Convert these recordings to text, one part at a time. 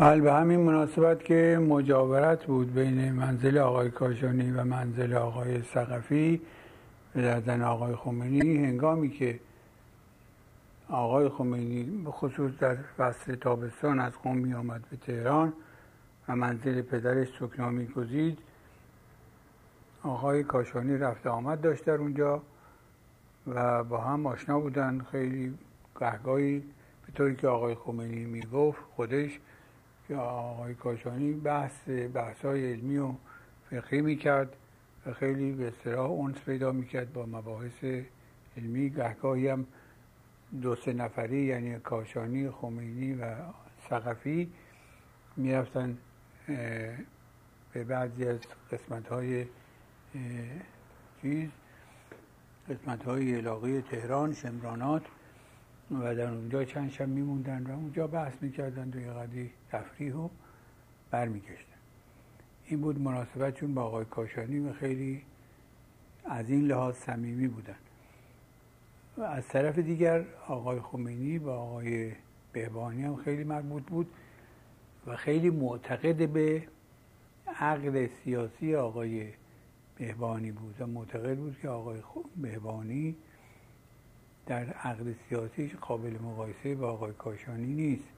بله به همین مناسبت که مجاورت بود بین منزل آقای کاشانی و منزل آقای سقفی زن آقای خمینی. هنگامی که آقای خمینی به خصوص در فصل تابستان از قم می آمد به تهران و منزل پدرش سکنامی گزید آقای کاشانی رفت آمد داشت در اونجا و با هم آشنا بودن خیلی گهگاهی به طوری که آقای خمینی می‌گفت خودش که آقای کاشانی بحث بحث های علمی و فقهی می‌کرد و خیلی به اصطلاح اونس پیدا می‌کرد با مباحث علمی. گهگاهی هم دو سه نفری یعنی کاشانی خمینی و سقفی می‌رفتن به بعضی از قسمت های چیز قسمت های علاقه تهران شمرانات. و در اونجا چند شب میموندن و اونجا بحث می‌کردن و یه قدی تفریح و برمیگشتن. این بود مناسبتشون با آقای کاشانی و خیلی از این لحاظ صمیمی بودن. و از طرف دیگر آقای خمینی با آقای بهبانی هم خیلی مربوط بود و خیلی معتقد به عقل سیاسی آقای بهبانی بود و معتقد بود که آقای بهبانی در عقل سیاسیش قابل مقایسه با آقای کاشانی نیست.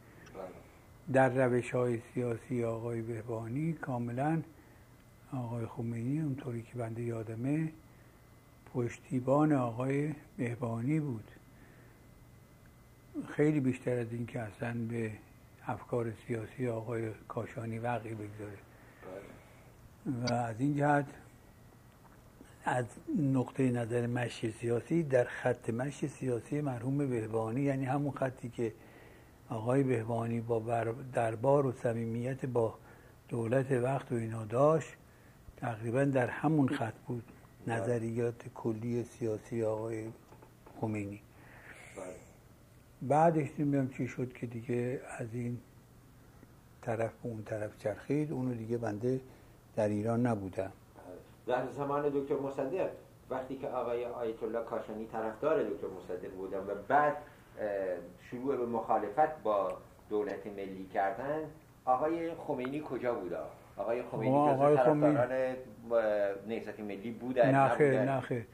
در روش های سیاسی آقای بهبانی کاملا آقای خمینی اونطوری که بنده یادمه پشتیبان آقای بهبانی بود. خیلی بیشتر از این که اصلا به افکار سیاسی آقای کاشانی وقعی بگذاره. و از این جهت از نقطه نظر مشی سیاسی در خط مشی سیاسی مرحوم بهبانی یعنی همون خطی که آقای بهبانی با دربار و صمیمیت با دولت وقت و اینا داشت تقریبا در همون خط بود نظریات کلی سیاسی آقای خمینی. بعدش نمی‌دونم چی شد که دیگه از این طرف به اون طرف چرخید اونو دیگه بنده در ایران نبودم. در زمان دکتر مصدق وقتی که آقای آیت الله کاشانی طرفدار دکتر مصدق بودن و بعد شروع به مخالفت با دولت ملی کردن آقای خمینی کجا بوده آقای خمینی آقای طرفداران نهضت ملی بودن نخه نخه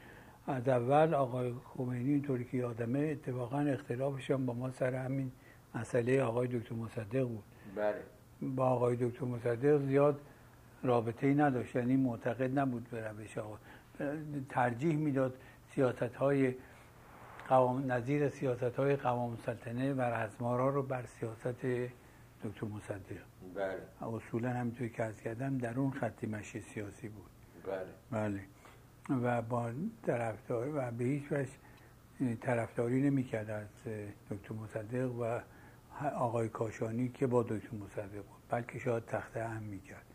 از اول آقای خمینی اینطوری که یادمه اتفاقا اختلافش هم با ما سر همین مسئله آقای دکتر مصدق بود. بله. با آقای دکتر مصدق زیاد رابطه ای نداشت. یعنی معتقد نبود به روش آقا. ترجیح می‌داد سیاست های قوام نظیر سیاست های قوام سلطنه و رزمارا رو بر سیاست دکتر مصدق. بله. اصولا همینطوری که از کردم در اون خطی مشی سیاسی بود. بله. بله. و با طرفدار و به هیچ وجه طرفداری نمی‌کرد از دکتر مصدق و آقای کاشانی که با دکتر مصدق بود. بلکه شاید تخته هم می‌کرد.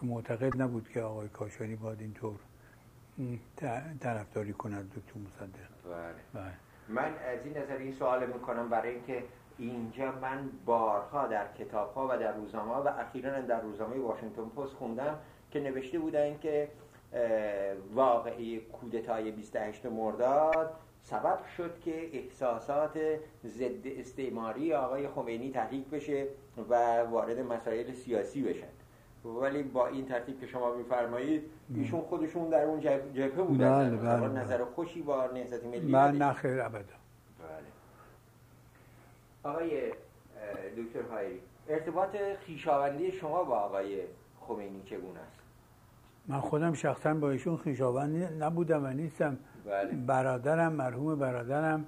که معتقد نبود که آقای کاشانی باید اینطور طرفداری کند دکتر مصدق بله. بله. من از این نظر این سوال می‌کنم برای اینکه اینجا من بارها در کتاب ها و در روزنامه و اخیرا در روزنامه واشنگتن پست خوندم که نوشته بودن که واقعی کودتای 28 مرداد سبب شد که احساسات ضد استعماری آقای خمینی تحریک بشه و وارد مسائل سیاسی بشن ولی با این ترتیب که شما میفرمایید ایشون خودشون در اون جبهه بودن بله بله نظر خوشی با نهضت ملی من نخیر ابدا. بله. آقای دکتر هایی ارتباط خیشاوندی شما با آقای خمینی چگونه است؟ من خودم شخصا با ایشون خیشاوندی نبودم و نیستم. بله. برادرم مرحوم برادرم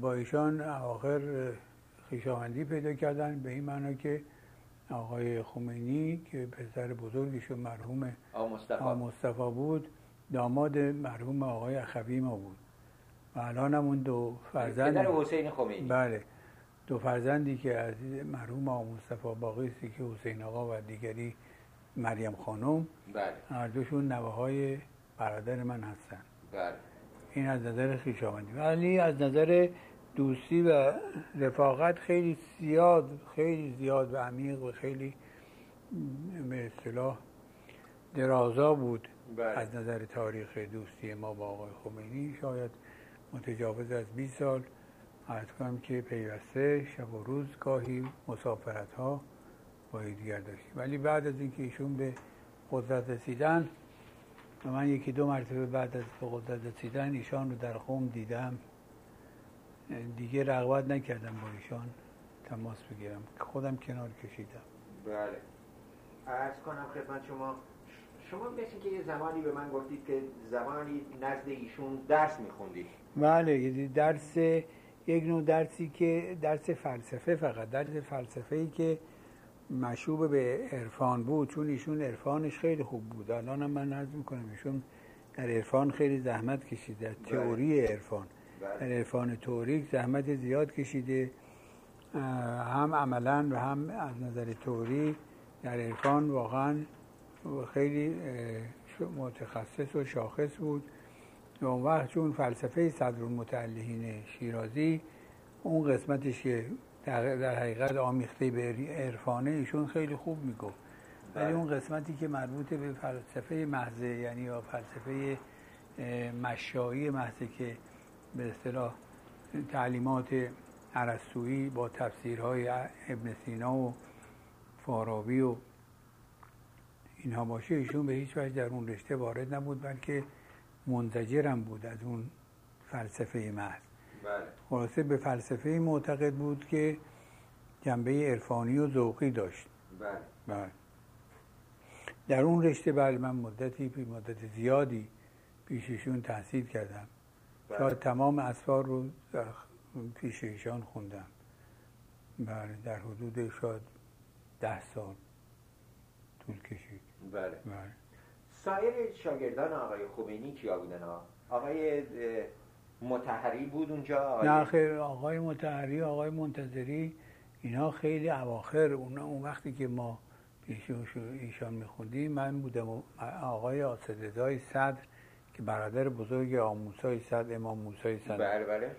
با ایشان آخر خیشاوندی پیدا کردن به این معنا که آقای خمینی که پسر بزرگشون مرحوم آقا مصطفی. بود داماد مرحوم آقای اخوی ما بود. و الان هم اون دو فرزند حسین خمینی. بله. دو فرزندی که از مرحوم آقا مصطفی باقیستی که حسین آقا و دیگری مریم خانم. بله. هر دوشون نوه های برادر من هستن. بله. این از نظر خیشاوندی ولی از نظر دوستی و رفاقت خیلی زیاد خیلی زیاد و عمیق و خیلی به اصطلاح درازا بود بله. از نظر تاریخ دوستی ما با آقای خمینی. شاید متجاوز از 20 سال. عرض کنم که پیوسته شب و روز گاهی مسافرت ها با دیگر داشتیم. ولی بعد از اینکه ایشون به قدرت رسیدن و من یکی دو مرتبه بعد از به قدرت رسیدن ایشان رو در قوم دیدم. دیگه رغبت نکردم با ایشان. تماس بگیرم. خودم کنار کشیدم. بله. ارز کنم خدمت شما شما مثل که یه زمانی به من گفتید که زمانی نزد ایشون درس میخوندید. بله درس یک نوع درسی که درس فلسفه فقط درس فلسفه ای که مشوب به عرفان بود چون ایشون عرفانش خیلی خوب بود. الان من عرض می‌کنم ایشون در عرفان خیلی زحمت کشیده بله. تئوری عرفان. در عرفان توریک زحمت زیاد کشیده. هم عملا و هم از نظر توری در عرفان واقعا خیلی متخصص و شاخص بود. و اون وقت چون فلسفه صدر المتعلهین شیرازی اون قسمتش که در حقیقت آمیخته به عرفانه ایشون خیلی خوب می‌گفت. ولی بله. اون قسمتی که مربوط به فلسفه محضه یعنی یا فلسفه مشایی محضه که به اصطلاح تعلیمات عرستویی با تفسیرهای ابن سینا و فارابی و اینها باشه ایشون به هیچ وجه در اون رشته وارد نبود بلکه منزجرم بود از اون فلسفه محض بله. خلاصه به فلسفه معتقد بود که جنبه عرفانی و ذوقی داشت بله. بله. در اون رشته بله من مدتی مدت زیادی پیششون تحصیل کردم بله. شاید تمام اسفار رو در پیش ایشان خوندم. بله در حدود شاید ده سال طول کشید. بله, بله. سایر شاگردان آقای خمینی کیا بودن؟ آقای متحری بود اونجا؟ آقای... نه خیر آقای متحری آقای منتظری اینا خیلی اواخر اون, اون وقتی که ما پیش ایشان میخوندیم من بودم آقای آسدزای صدر که برادر بزرگ آموسای صدر امام موسای صدر بله بله.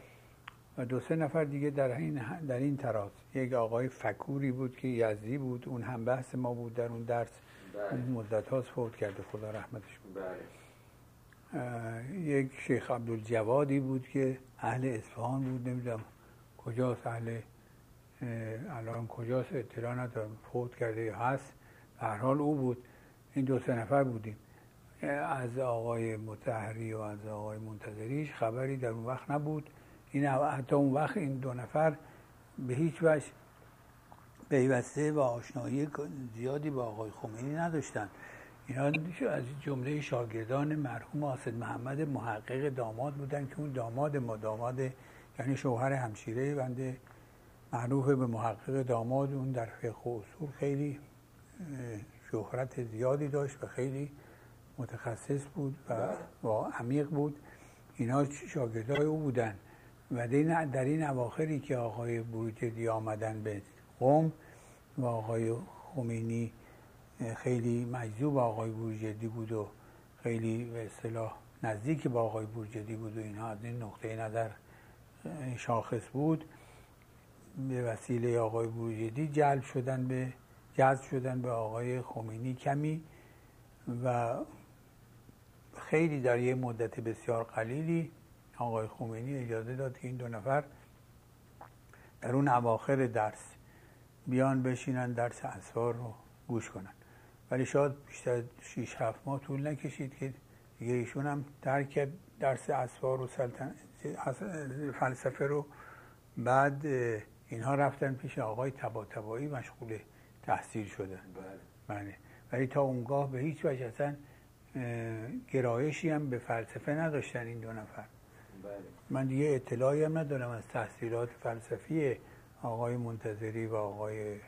و دو سه نفر دیگه در این در این تراز. یک آقای فکوری بود که یزدی بود اون هم بحث ما بود در اون درس. بله. اون مدت هاست فوت کرده خدا رحمتش بود بله. یک شیخ عبدالجوادی بود که اهل اصفهان بود نمی‌دونم کجاست اهل الان کجاست اطلاع ندارم. فوت کرده هست. هر حال او بود. این دو سه نفر بودیم. از آقای متحری و از آقای منتظریش خبری در اون وقت نبود. این حتی اون وقت این دو نفر به هیچ وجه پیوسته و آشنایی زیادی با آقای خمینی نداشتن. اینا از جمله شاگردان مرحوم آسد محمد محقق داماد بودن که اون داماد ما داماد یعنی شوهر همشیره بنده معروف به محقق داماد اون در فقه و اصول خیلی شهرت زیادی داشت و خیلی متخصص بود و, و عمیق بود. اینا شاگردای او بودن. و در این اواخری که آقای بروجردی آمدن به قوم و آقای خمینی خیلی مجذوب آقای بروجردی بود و خیلی به اصطلاح نزدیک با آقای بروجردی بود و اینها از این نقطه نظر شاخص بود. به وسیله آقای بروجردی جلب شدن به جذب شدن به آقای خمینی کمی و خیلی در یه مدت بسیار قلیلی آقای خمینی اجازه داد که این دو نفر در اون اواخر درس بیان بشینن درس اسفار رو گوش کنن. ولی شاید بیشتر 6 7 ماه طول نکشید که دیگه ایشون هم کرد درس اسفار و سلطن فلسفه رو بعد اینها رفتن پیش آقای تبا تبایی مشغول تحصیل شدن. بله. بله. ولی تا اونگاه به هیچ وجه اصلا گرایشی هم به فلسفه نداشتن این دو نفر. بله. من دیگه اطلاعی هم ندارم از تحصیلات فلسفی آقای منتظری و آقای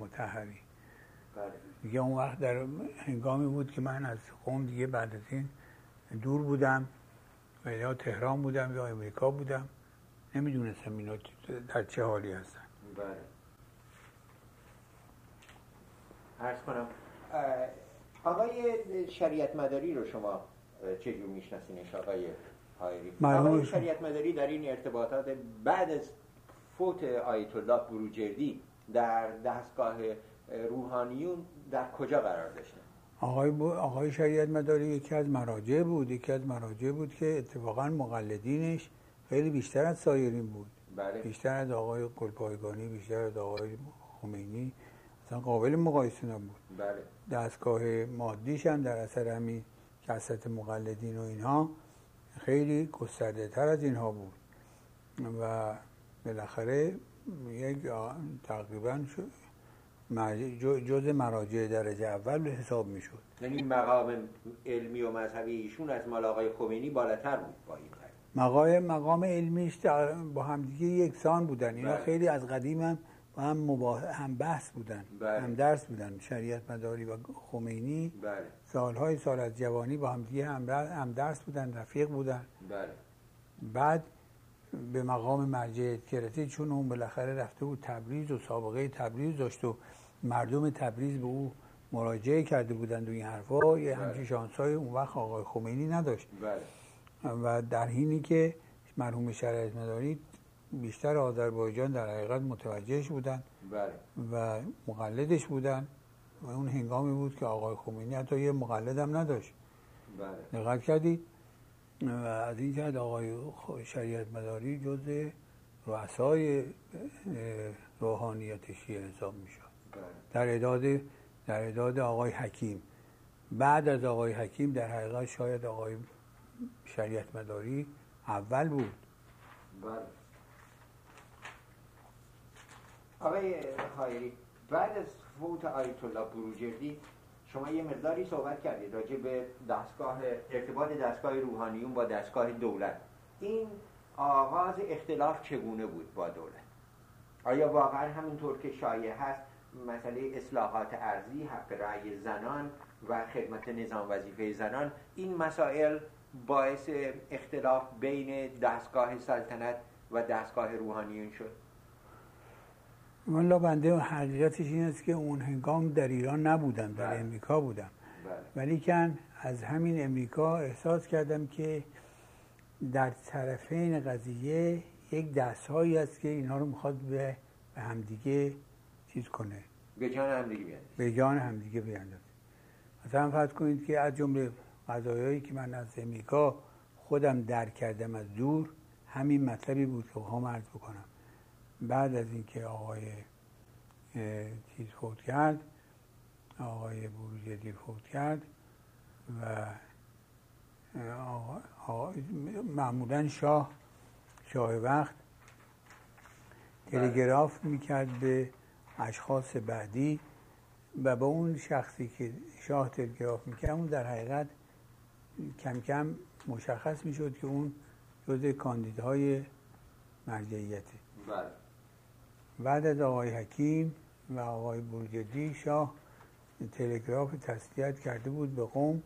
متحری. بله. دیگه اون وقت در هنگامی بود که من از قوم دیگه بعد از این دور بودم و یا تهران بودم یا امریکا بودم. نمی‌دونستم اینا در چه حالی هستن. بله. عرض کنم. آقای شریعت مداری رو شما چجور میشناسینش آقای آقای شریعت مداری در این ارتباطات بعد از فوت آیت الله بروجردی در دستگاه روحانیون در کجا قرار داشتن آقای, آقای شریعت مداری یکی از مراجع بود یکی از مراجع بود که اتفاقا مقلدینش خیلی بیشتر از سایرین بود. بله. بیشتر از آقای گلپایگانی بیشتر از آقای خمینی. اصلا قابل مقایسه نبود. بله. دستگاه مادیش هم در اثر همین کسرت مقلدین و اینها خیلی گسترده تر از اینها بود. و بالاخره یک تقریبا جز مراجع درجه اول به حساب می‌شد. یعنی مقام علمی و مذهبی ایشون از مال آقای خمینی بالاتر بود با این. مقام مقام علمیش با همدیگه یکسان بودن. اینا بله. خیلی از قدیم هم هم, مبا... هم بحث بودن بله. هم درس بودن شریعت مداری و خمینی. بله. سالهای سال از جوانی با همدیگه هم, هم درس بودن رفیق بودن. بله. بعد به مقام مرجعیت که رسید چون اون بالاخره رفته بود تبریز و سابقه تبریز داشت و مردم تبریز به او مراجعه کرده بودند و این حرفا یه بله. همچین شانسای اون وقت آقای خمینی نداشت. بله. و در حینی که مرحوم شریعت مداری بیشتر آذربایجان در حقیقت متوجهش بودن بله. و مقلدش بودن و اون هنگامی بود که آقای خمینی حتی یه مقلد هم نداشت. بله. دقت کردید؟ و از این جهت آقای شریعت مداری جز رؤسای روحانیت شیعه حساب می‌شد. بله. در اعداد در اعداد آقای حکیم. بعد از آقای حکیم در حقیقت شاید آقای شریعت مداری اول بود. بله. آقای خایری بعد از فوت آیت الله بروجردی شما یه مقداری صحبت کردید راجع به دستگاه ارتباط دستگاه روحانیون با دستگاه دولت. این آغاز اختلاف چگونه بود با دولت؟ آیا واقعا همونطور که شایع هست مسئله اصلاحات ارزی حق رأی زنان و خدمت نظام وظیفه زنان این مسائل باعث اختلاف بین دستگاه سلطنت و دستگاه روحانیون شد؟ والا بنده حقیقتش این است که اون هنگام در ایران نبودم در بله. امریکا بودم. بله. ولی کن از همین امریکا احساس کردم که در طرفین قضیه یک دستهایی هست که اینها رو می‌خواد به به همدیگه چیز کنه. به جان هم دیگه بیاد به جان همدیگه بیاندازه. مثلا فرض کنید که از جمله قضایایی که من از امریکا خودم درک کردم از دور همین مطلبی بود که بخوام عرض بکنم. بعد از اینکه آقای چیز فوت کرد آقای بروجردی فوت کرد و اه، آقا- آقا- معمولا شاه شاه وقت بله. تلگراف می‌کرد به اشخاص بعدی و با اون شخصی که شاه تلگراف می‌کرد اون در حقیقت کم کم مشخص می‌شد که اون جز کاندیدهای مرجعیته بله بعد از آقای حکیم و آقای بروجردی شاه تلگراف تسلیت کرده بود به قوم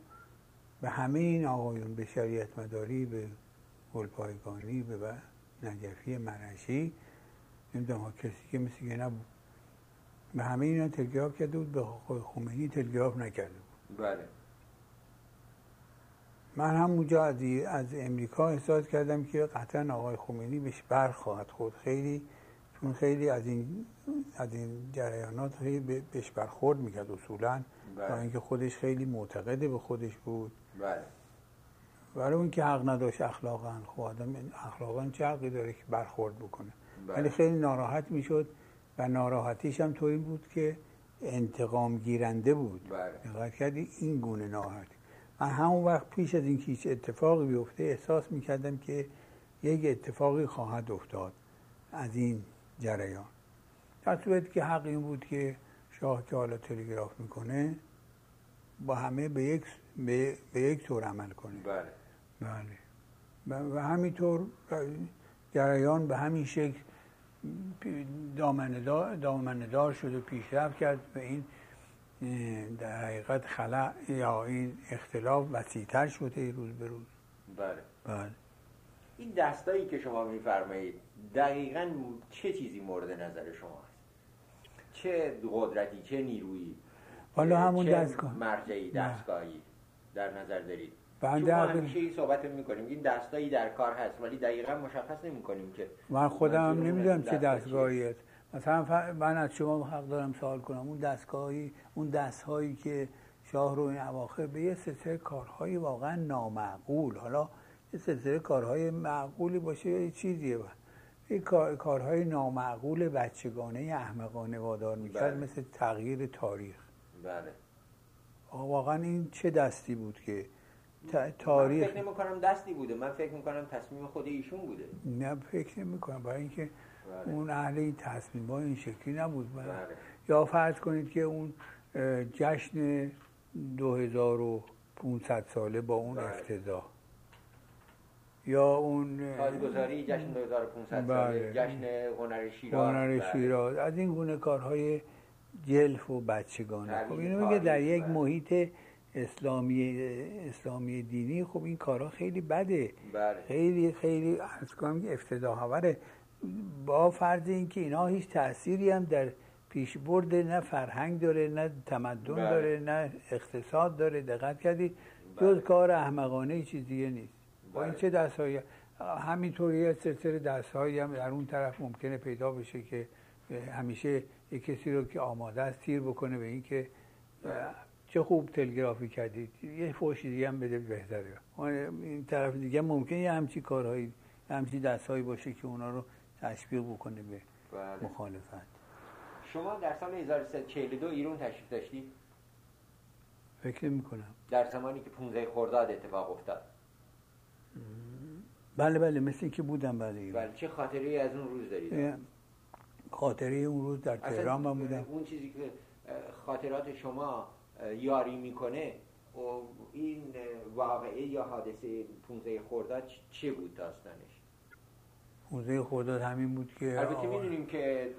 به همه این آقایون به شریعت مداری به گلپایگانی به نجفی مرشی نمی‌دونم کسی که مثل که نبود به همه اینا تلگراف کرده بود به آقای خمینی تلگراف نکرده بود. بله. من همونجا از, ای- از امریکا احساس کردم که قطعا آقای خمینی بهش برخواهد خورد. خیلی چون خیلی از این از این جریانات خیلی به- بهش برخورد می‌کرد اصولا. بله. تا اینکه خودش خیلی معتقد به خودش بود. بله. برای اون که حق نداشت اخلاقا. خب آدم اخلاقا چه حقی داره که برخورد بکنه؟ بله. ولی خیلی ناراحت می‌شد و ناراحتیش هم طوری بود که انتقام گیرنده بود. بله. دقت کردی؟ این گونه ناراحتی. من همون وقت پیش از اینکه هیچ اتفاقی بیفته احساس می‌کردم که یک اتفاقی خواهد افتاد. از این جریان. در صورتی که حق این بود که شاه که حالا تلگراف می‌کنه با همه به یک به, به یک طور عمل کنه. بله. بله. و, همینطور جریان به همین شکل دامنه‌دار دامنه‌دار شد و پیشرفت کرد و این در حقیقت خلا یا این اختلاف وسیعتر شده روز به روز. بله. بله. این دستایی که شما میفرمایید دقیقا چه چیزی مورد نظر شما هست؟ چه قدرتی چه نیرویی؟ حالا همون چه دستگاه. مرجعی. دستگاهی در نظر دارید؟ بنده همیشه این صحبت می‌کنیم. این دستایی در کار هست ولی دقیقا مشخص نمی‌کنیم که من خودم هم نمی‌دونم چه دستگاه دستگاهی است مثلا من از شما حق دارم سوال کنم. اون دستگاهی اون دستهایی که شاه رو این اواخر به یه سلسله کارهای واقعا نامعقول حالا یه سلسله کارهای معقولی باشه یا یه چیزیه با. یه کارهای نامعقول بچگانه احمقانه وادار می‌کرد بله. مثل تغییر تاریخ بله واقعا این چه دستی بود که تاریخ من فکر نمی کنم دستی بوده من فکر می کنم تصمیم خود ایشون بوده نه فکر نمی کنم برای اینکه بله. اون اهل این تصمیم ها این شکلی نبود بله. یا فرض کنید که اون جشن 2500 ساله با اون بله. افتضاح یا اون تاجگذاری جشن 2500 ساله بله. جشن هنر شیراز هنر بله. شیراز از این گونه کارهای جلف و بچگانه خب اینو میگه در یک محیط اسلامی اسلامی دینی خب این کارها خیلی بده بله. خیلی خیلی از کنم افتضاح با فرض اینکه اینا هیچ تأثیری هم در پیش برده نه فرهنگ داره نه تمدن بله. داره نه اقتصاد داره دقت کردید جز بله. کار احمقانه چیز دیگه نیست با این. چه دستهایی همینطوری یه سلسله دستهایی هم در اون طرف ممکنه پیدا بشه که همیشه یه کسی رو که آماده است تیر بکنه به این که چه خوب تلگرافی کردید یه فوشی دیگه هم بده بهتره این طرف دیگه ممکنه یه همچی کارهایی همچی دستهایی باشه که اونا رو تشویق بکنه به بله. مخالفت شما در سال 1342 ایران تشریف داشتید؟ فکر می‌کنم در زمانی که 15 خرداد اتفاق افتاد بله بله مثل اینکه بودم بله بله چه خاطری از اون روز دارید؟ خاطره اون روز در تهران من بودم اون چیزی که خاطرات شما یاری می‌کنه و این واقعه یا حادثه 15 خرداد چه بود داستانش 15 خرداد همین بود که البته می‌دونیم که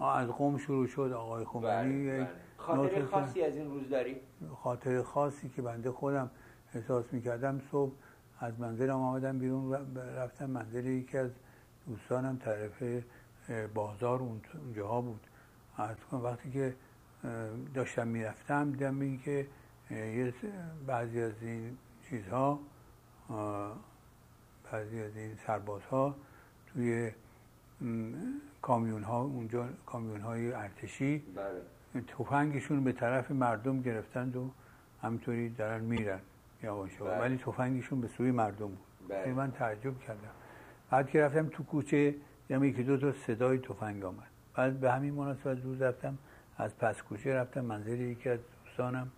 از قوم شروع شد آقای خمینی بله، بله. خاطر خاصی از این روز داری؟ خاطر خاصی که بنده خودم احساس می‌کردم صبح از منزلم آمدم بیرون رفتم منزل یکی از دوستانم طرف بازار اونجاها بود از وقتی که داشتم می‌رفتم دیدم این که یه بعضی از این چیزها بعضی از این سربازها توی کامیون ها اونجا کامیون های ارتشی بله. تفنگشون به طرف مردم گرفتند و همینطوری دارن میرن یواش بله. ولی تفنگشون به سوی مردم بود. بله. من تعجب کردم. بعد که رفتم تو کوچه یعنی یکی دو تا صدای تفنگ آمد. بعد به همین مناسبت روز رفتم از پس کوچه رفتم منزل یکی از دوستانم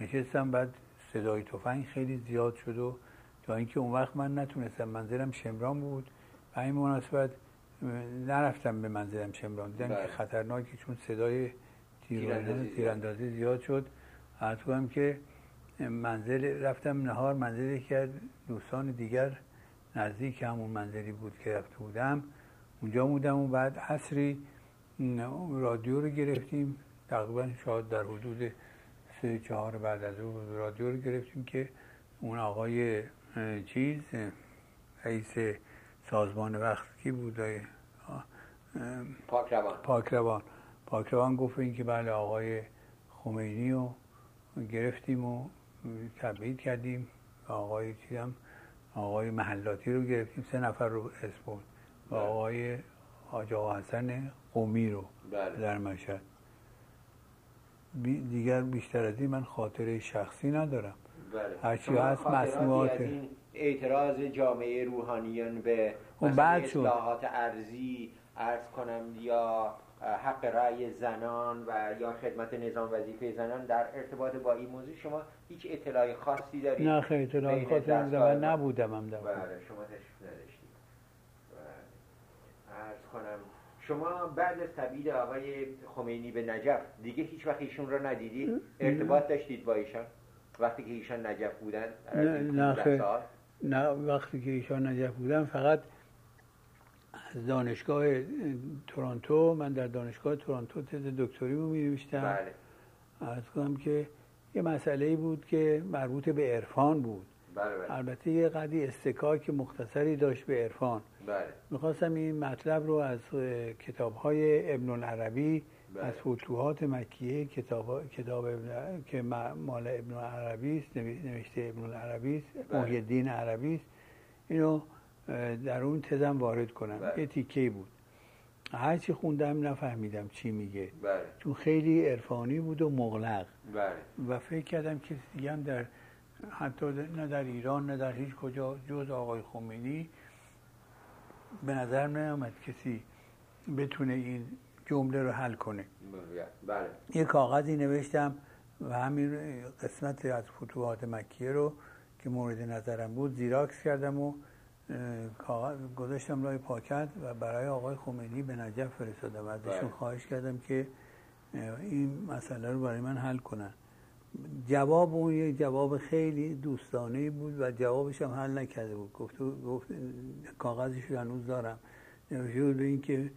نشستم. بعد صدای تفنگ خیلی زیاد شد و تا اینکه اون وقت من نتونستم منزلم شمران بود. به این مناسبت نرفتم به منزلم شمران. دیدم که بله. خطرناکی چون صدای تیراندازی زیاد. شد. هم که منزل رفتم نهار منزل که دوستان دیگر نزدیک همون منزلی بود که رفته بودم. اونجا بودم و بعد عصری رادیو رو گرفتیم. تقریبا شاید در حدود سه چهار بعد از اون رادیو رو گرفتیم که اون آقای چیز رئیس سازمان وقتی بود؟ پاکروان. پاکروان. پاکروان گفت این که بله آقای خمینی رو گرفتیم و تبعید کردیم آقای چیزم آقای محلاتی رو گرفتیم سه نفر رو بود و بله. آقای آجا حسن قومی رو بله. در مشهد دیگر بیشتر از این من خاطره شخصی ندارم بله. هرچی هست مسموعات اعتراض جامعه روحانیان به اصلاحات ارزی ارز کنم یا حق رأی زنان و یا خدمت نظام وظیفه زنان در ارتباط با این موضوع شما هیچ اطلاعی خاصی دارید؟ نه خیلی اطلاعی خاصی ندارم نبودم هم بله شما تشریف نداشتید بله. ارز کنم شما بعد از تبعید آقای خمینی به نجف دیگه هیچ وقت ایشون رو ندیدید؟ ارتباط داشتید با ایشان؟ وقتی که ایشان نجف بودن؟ نه نه, نه وقتی که ایشان نجف بودن فقط از دانشگاه تورنتو من در دانشگاه تورنتو تز دکتری رو می نوشتم بله. کنم که یه مسئله بود که مربوط به عرفان بود بله بله. البته یه قدی استکاک مختصری داشت به عرفان بله. می‌خواستم این مطلب رو از کتاب های ابن العربی بله. از فتوحات مکیه کتاب, کتاب که مال ابن العربی است نوشته ابن العربی است بله. عربی است اینو در اون تزم وارد کنم. بله. یه تیکه بود. هرچی خوندم نفهمیدم چی میگه. بله. چون خیلی عرفانی بود و مغلق. بله. و فکر کردم که دیگه هم در حتی نه در ایران نه در هیچ کجا جز آقای خمینی به نظر نیامد کسی بتونه این جمله رو حل کنه. بله. یه کاغذی نوشتم و همین قسمت از فتوحات مکیه رو که مورد نظرم بود زیراکس کردم و گذاشتم رای پاکت و برای آقای خمینی به نجف فرستادم. ازشون بله. خواهش کردم که این مسئله رو برای من حل کنن. جواب اون یک جواب خیلی دوستانه بود و جوابش هم حل نکرده بود. گفت, گفت کاغذش رو هنوز دارم. نوشته بود این که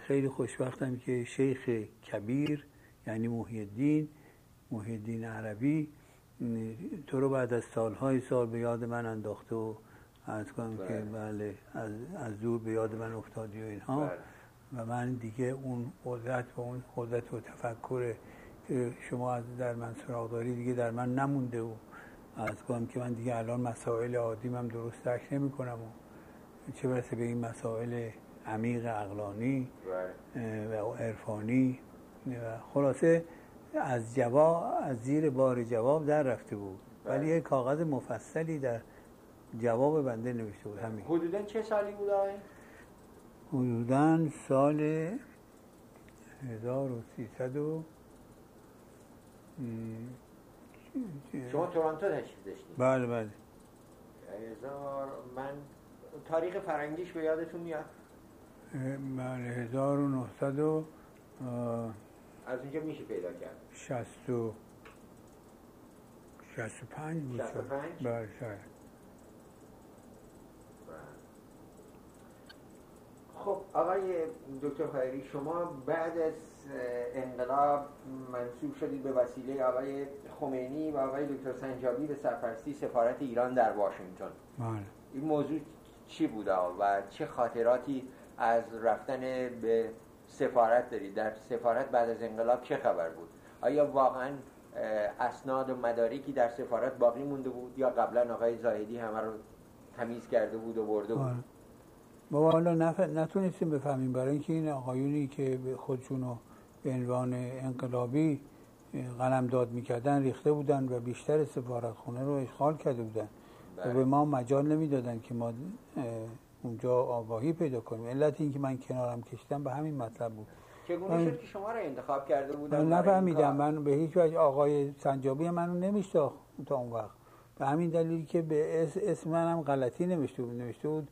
خیلی خوشبختم که شیخ کبیر یعنی محی الدین محی الدین عربی تو رو بعد از سالهای سال به یاد من انداخته و از کنم که بله, بله، از, از دور به یاد من افتادی و اینها. بله. و من دیگه اون قدرت و اون قدرت و تفکر که شما از در من سراغ داری دیگه در من نمونده و از کنم که من دیگه الان مسائل عادی من درست درک نمی کنم و چه برسه به این مسائل عمیق عقلانی بله. و عرفانی. و خلاصه از جواب از زیر بار جواب در رفته بود. ولی یه کاغذ مفصلی در جواب بنده نوشته بود همین. حدودا چه سالی بود آقای؟ حدودا سال 1300 و شما تورانتو تشریف داشتید. بله بله. هزار من تاریخ فرنگیش به یادتون میاد؟ بله 1900 و از اینجا میشه پیدا کرد. 60 و 65 بود 65 بله شاید. خب آقای دکتر خیری شما بعد از انقلاب منصوب شدید به وسیله آقای خمینی و آقای دکتر سنجابی به سرپرستی سفارت ایران در واشنگتن. بله. این موضوع چی بوده و چه خاطراتی از رفتن به سفارت دارید؟ در سفارت بعد از انقلاب چه خبر بود؟ آیا واقعا اسناد و مدارکی در سفارت باقی مونده بود یا قبلا آقای زاهدی همه رو تمیز کرده بود و برده بود؟ بله. ما حالا نف... نتونستیم بفهمیم. برای اینکه این آقایونی که به خودشون رو به عنوان انقلابی قلم داد می‌کردن ریخته بودن و بیشتر سفارت خونه رو اشغال کرده بودن. و به بله. ما مجال نمی‌دادن که ما اونجا آگاهی پیدا کنیم. علت اینکه من کنارم کشیدم به همین مطلب بود. چگونه شد که شما رو انتخاب کرده بودن؟ من نفهمیدم. من به هیچ وجه آقای سنجابی منو نمیشتاخت تا اون وقت. به همین دلیلی که به اسم منم غلطی نوشته بود. نوشته بود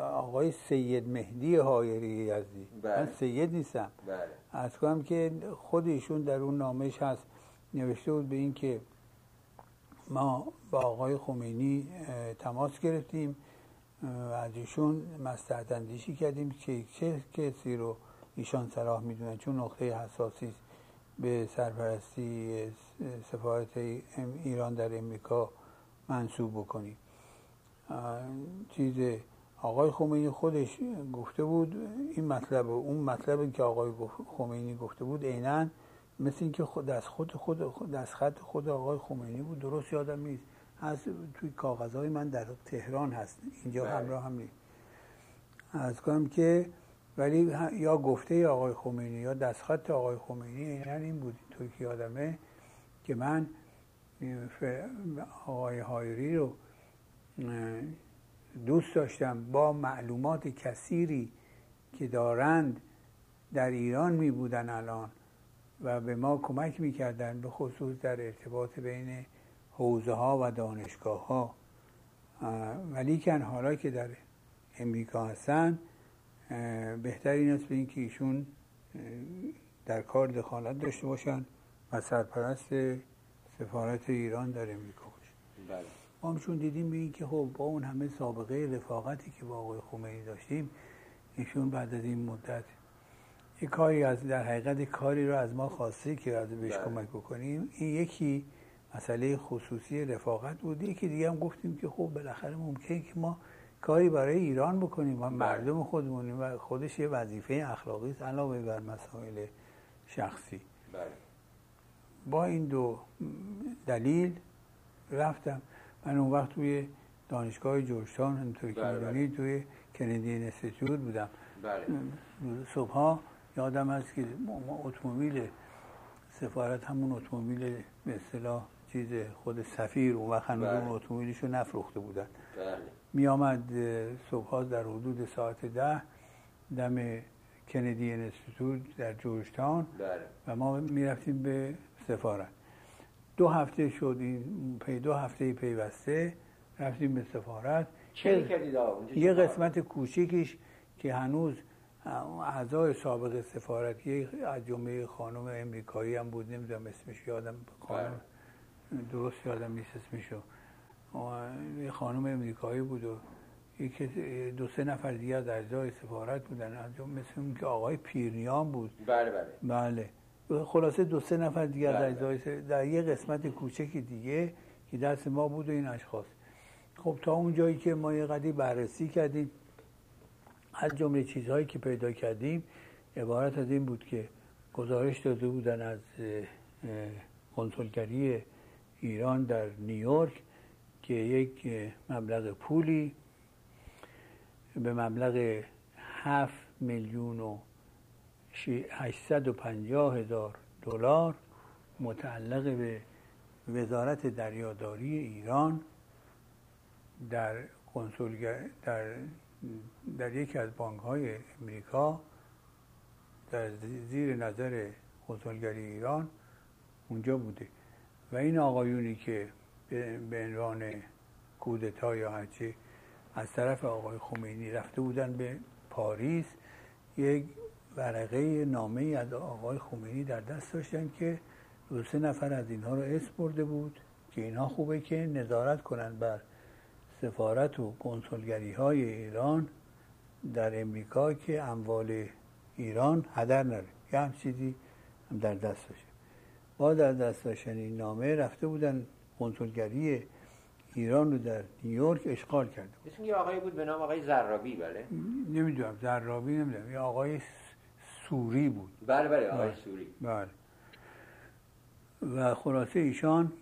آقای سید مهدی هایری یزدی. بله. من سید نیستم. بله. از کنم که خودشون در اون نامش هست. نوشته بود به این که ما با آقای خمینی تماس گرفتیم از ایشون مستعدندیشی کردیم که چه کسی رو ایشان صلاح می‌دونن چون نقطه حساسی به سرپرستی سفارت ایران در امریکا منصوب بکنیم. چیز آقای خمینی خودش گفته بود این مطلب اون مطلبی که آقای خمینی گفته بود عینا مثل اینکه خود از خود خود دست خط خود آقای خمینی بود. درست یادم نیست. از توی کاغذهای من در تهران هست. اینجا بله. همراه هم نیست. از کنم که ولی یا گفته آقای خمینی یا دستخط آقای خمینی عینا این بود. توی که یادمه که من آقای هایری رو دوست داشتم با معلومات کثیری که دارند در ایران می بودن الان و به ما کمک می‌کردن به خصوص در ارتباط بین حوزه ها و دانشگاه ها ولی که حالا که در امریکا هستن بهتر این است به اینکه ایشون در کار دخالت داشته باشن و سرپرست سفارت ایران در امریکا باشن بله. ما همشون دیدیم به که خب با اون همه سابقه رفاقتی که با آقای خمینی داشتیم ایشون بعد از این مدت یک کاری از در حقیقت کاری رو از ما خواسته که از بهش بله. کمک بکنیم این یکی مسئله خصوصی رفاقت بود یکی دیگه هم گفتیم که خب بالاخره ممکنه که ما کاری برای ایران بکنیم و بله. مردم خودمونیم و خودش یه وظیفه اخلاقی است علاوه بر مسائل شخصی بله. با این دو دلیل رفتم من اون وقت توی دانشگاه جورجتاون همونطوری که بله، می‌دونید بله. توی کندی اینستیتوت بودم بله. صبحها یادم هست که ما اتومبیل سفارت همون اتومبیل به اصطلاح چیز خود سفیر اون وقت هنوز بله. اون اتومبیلش رو نفروخته بودن بله می آمد صبح در حدود ساعت ده دم کندی انستیتوت در جورجتاون بله و ما می‌رفتیم به سفارت دو هفته شد این پی دو هفته پیوسته رفتیم به سفارت. چه اونجا یه؟ قسمت کوچیکیش که هنوز اعضای سابق سفارت یه از جمله خانم امریکایی هم بود نمی‌دونم اسمش یادم خانم درست یادم نیست اسمشو یه خانم امریکایی بود و یکی دو سه نفر دیگه از اعضای سفارت بودن از جمله مثل اون که آقای پیرنیان بود. بله بله. بله. خلاصه دو سه نفر دیگه از بله. در یه قسمت کوچکی دیگه که دست ما بود و این اشخاص خب تا اون جایی که ما یه قدری بررسی کردیم از جمله چیزهایی که پیدا کردیم عبارت از این بود که گزارش داده بودن از کنسولگری ایران در نیویورک که یک مبلغ پولی به مبلغ 7 میلیون و 850 هزار دلار متعلق به وزارت دریاداری ایران در کنسولگر در در یکی از بانک های امریکا در زیر نظر کنسولگری ایران اونجا بوده. و این آقایونی که به عنوان کودتا یا هرچی از طرف آقای خمینی رفته بودن به پاریس یک ورقه نامه ای از آقای خمینی در دست داشتن که دو سه نفر از اینها رو اسم برده بود که اینها خوبه که نظارت کنند بر سفارت و کنسولگری های ایران در امریکا که اموال ایران هدر نره. یه هم چیزی هم در دست باشه. با در دست داشتن این نامه رفته بودن کنسولگری ایران رو در نیویورک اشغال کرده مثل یه آقایی بود به نام آقای زرابی بله؟ نمی‌دونم زرابی نمی‌دونم. یه آقای سوری بود. بله بله آقای بله. سوری. بله. و خلاصه ایشان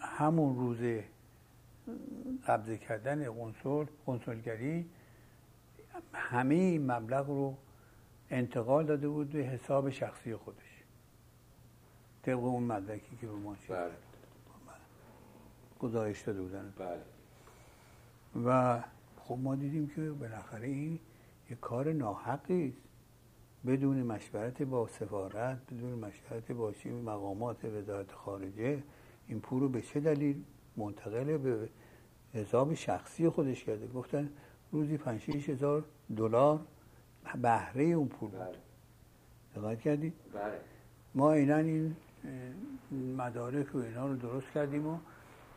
همون روز قبضه کردن قنصل قنصلگری همه این مبلغ رو انتقال داده بود به حساب شخصی خودش. طبق اون مدرکی که به ما بله. گزارش داده بودن. بله. و خب ما دیدیم که بالاخره این یه کار ناحقی است. بدون مشورت با سفارت بدون مشورت با مقامات وزارت خارجه این پول رو به چه دلیل منتقل به حساب شخصی خودش کرده؟ گفتن روزی 5 هزار دلار بهره اون پول بود. بله. دقت کردید بله. ما اینا این مدارک و اینا رو درست کردیم و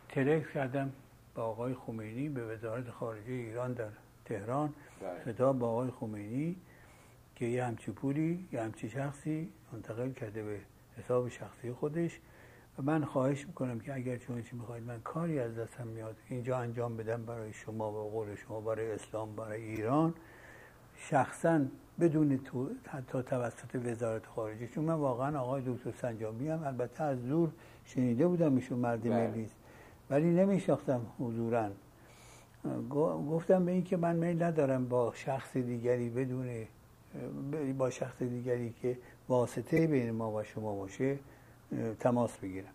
تلکس کردم با آقای خمینی به وزارت خارجه ایران در تهران. خطاب با آقای خمینی که یه همچی پولی یه همچی شخصی منتقل کرده به حساب شخصی خودش. و من خواهش می‌کنم که اگر شما چی می‌خواید من کاری از دستم میاد. اینجا انجام بدم برای شما و قول شما برای اسلام برای ایران. شخصا بدون تو حتی توسط وزارت خارجه. چون من واقعا آقای دکتر سنجابی هم البته از دور شنیده بودم ایشون مرد بله. ملی ولی نمیشناختم حضورا. گفتم به این که من میل ندارم با شخص دیگری بدون با شخص دیگری که واسطه بین ما و شما باشه تماس بگیرم.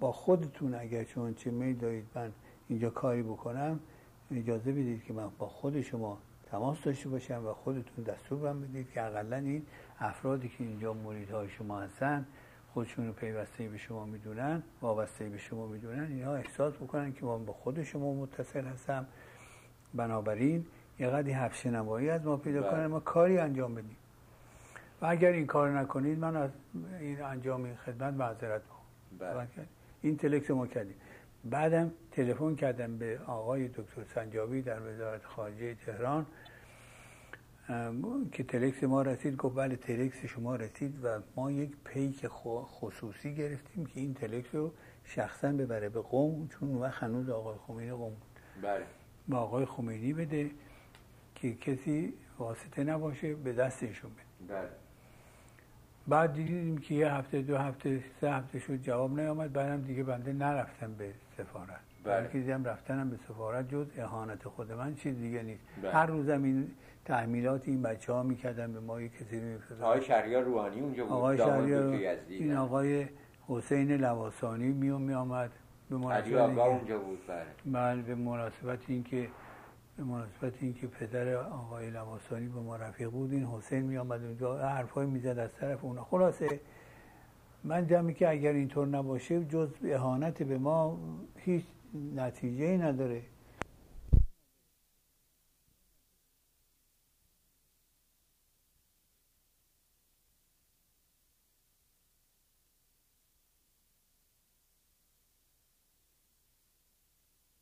با خودتون اگر چون چه میل دارید من اینجا کاری بکنم اجازه بدید که من با خود شما تماس داشته باشم و خودتون دستور بدید که اقلا این افرادی که اینجا مریدهای شما هستن خودشون رو پیوسته به شما می‌دونن وابسته به شما می‌دونن اینها احساس بکنن که من با خود شما متصل هستم. بنابراین یه قدری حفظ نمایی از ما پیدا بله. کنن ما کاری انجام بدیم. و اگر این کار نکنید من از این انجام این خدمت معذرت می‌خوام. بله. این تلکس ما کردیم. بعدم تلفن کردم به آقای دکتر سنجابی در وزارت خارجه تهران. که تلکس ما رسید گفت بله تلکس شما رسید و ما یک پیک خصوصی گرفتیم که این تلکس رو شخصا ببره به قوم چون وقت هنوز آقای خمینی قوم بود. بله. به آقای خمینی بده که کسی واسطه نباشه به دست ایشون بده. بله. بعد دیدیم که یه هفته دو هفته سه هفته شد جواب نیامد بعدم دیگه بنده نرفتم به سفارت. بله. بلکه دیدم رفتنم به سفارت جز اهانت خود من چیز دیگه نیست بله. هر روزم این تحمیلات این بچه ها می‌کردن به ما یه کسی رو میفرستادن. آقای شهریار روحانی اونجا بود آقای شهریار یزدی. این آقای حسین لواسانی می می آمد به مناسبت اونجا بود بله بله به مناسبت اینکه به مناسبت اینکه پدر آقای لواسانی با ما رفیق بود این حسین می آمد اونجا حرفای می‌زد از طرف اونا خلاصه من جمعی که اگر اینطور نباشه جز اهانت به ما هیچ نتیجه نداره.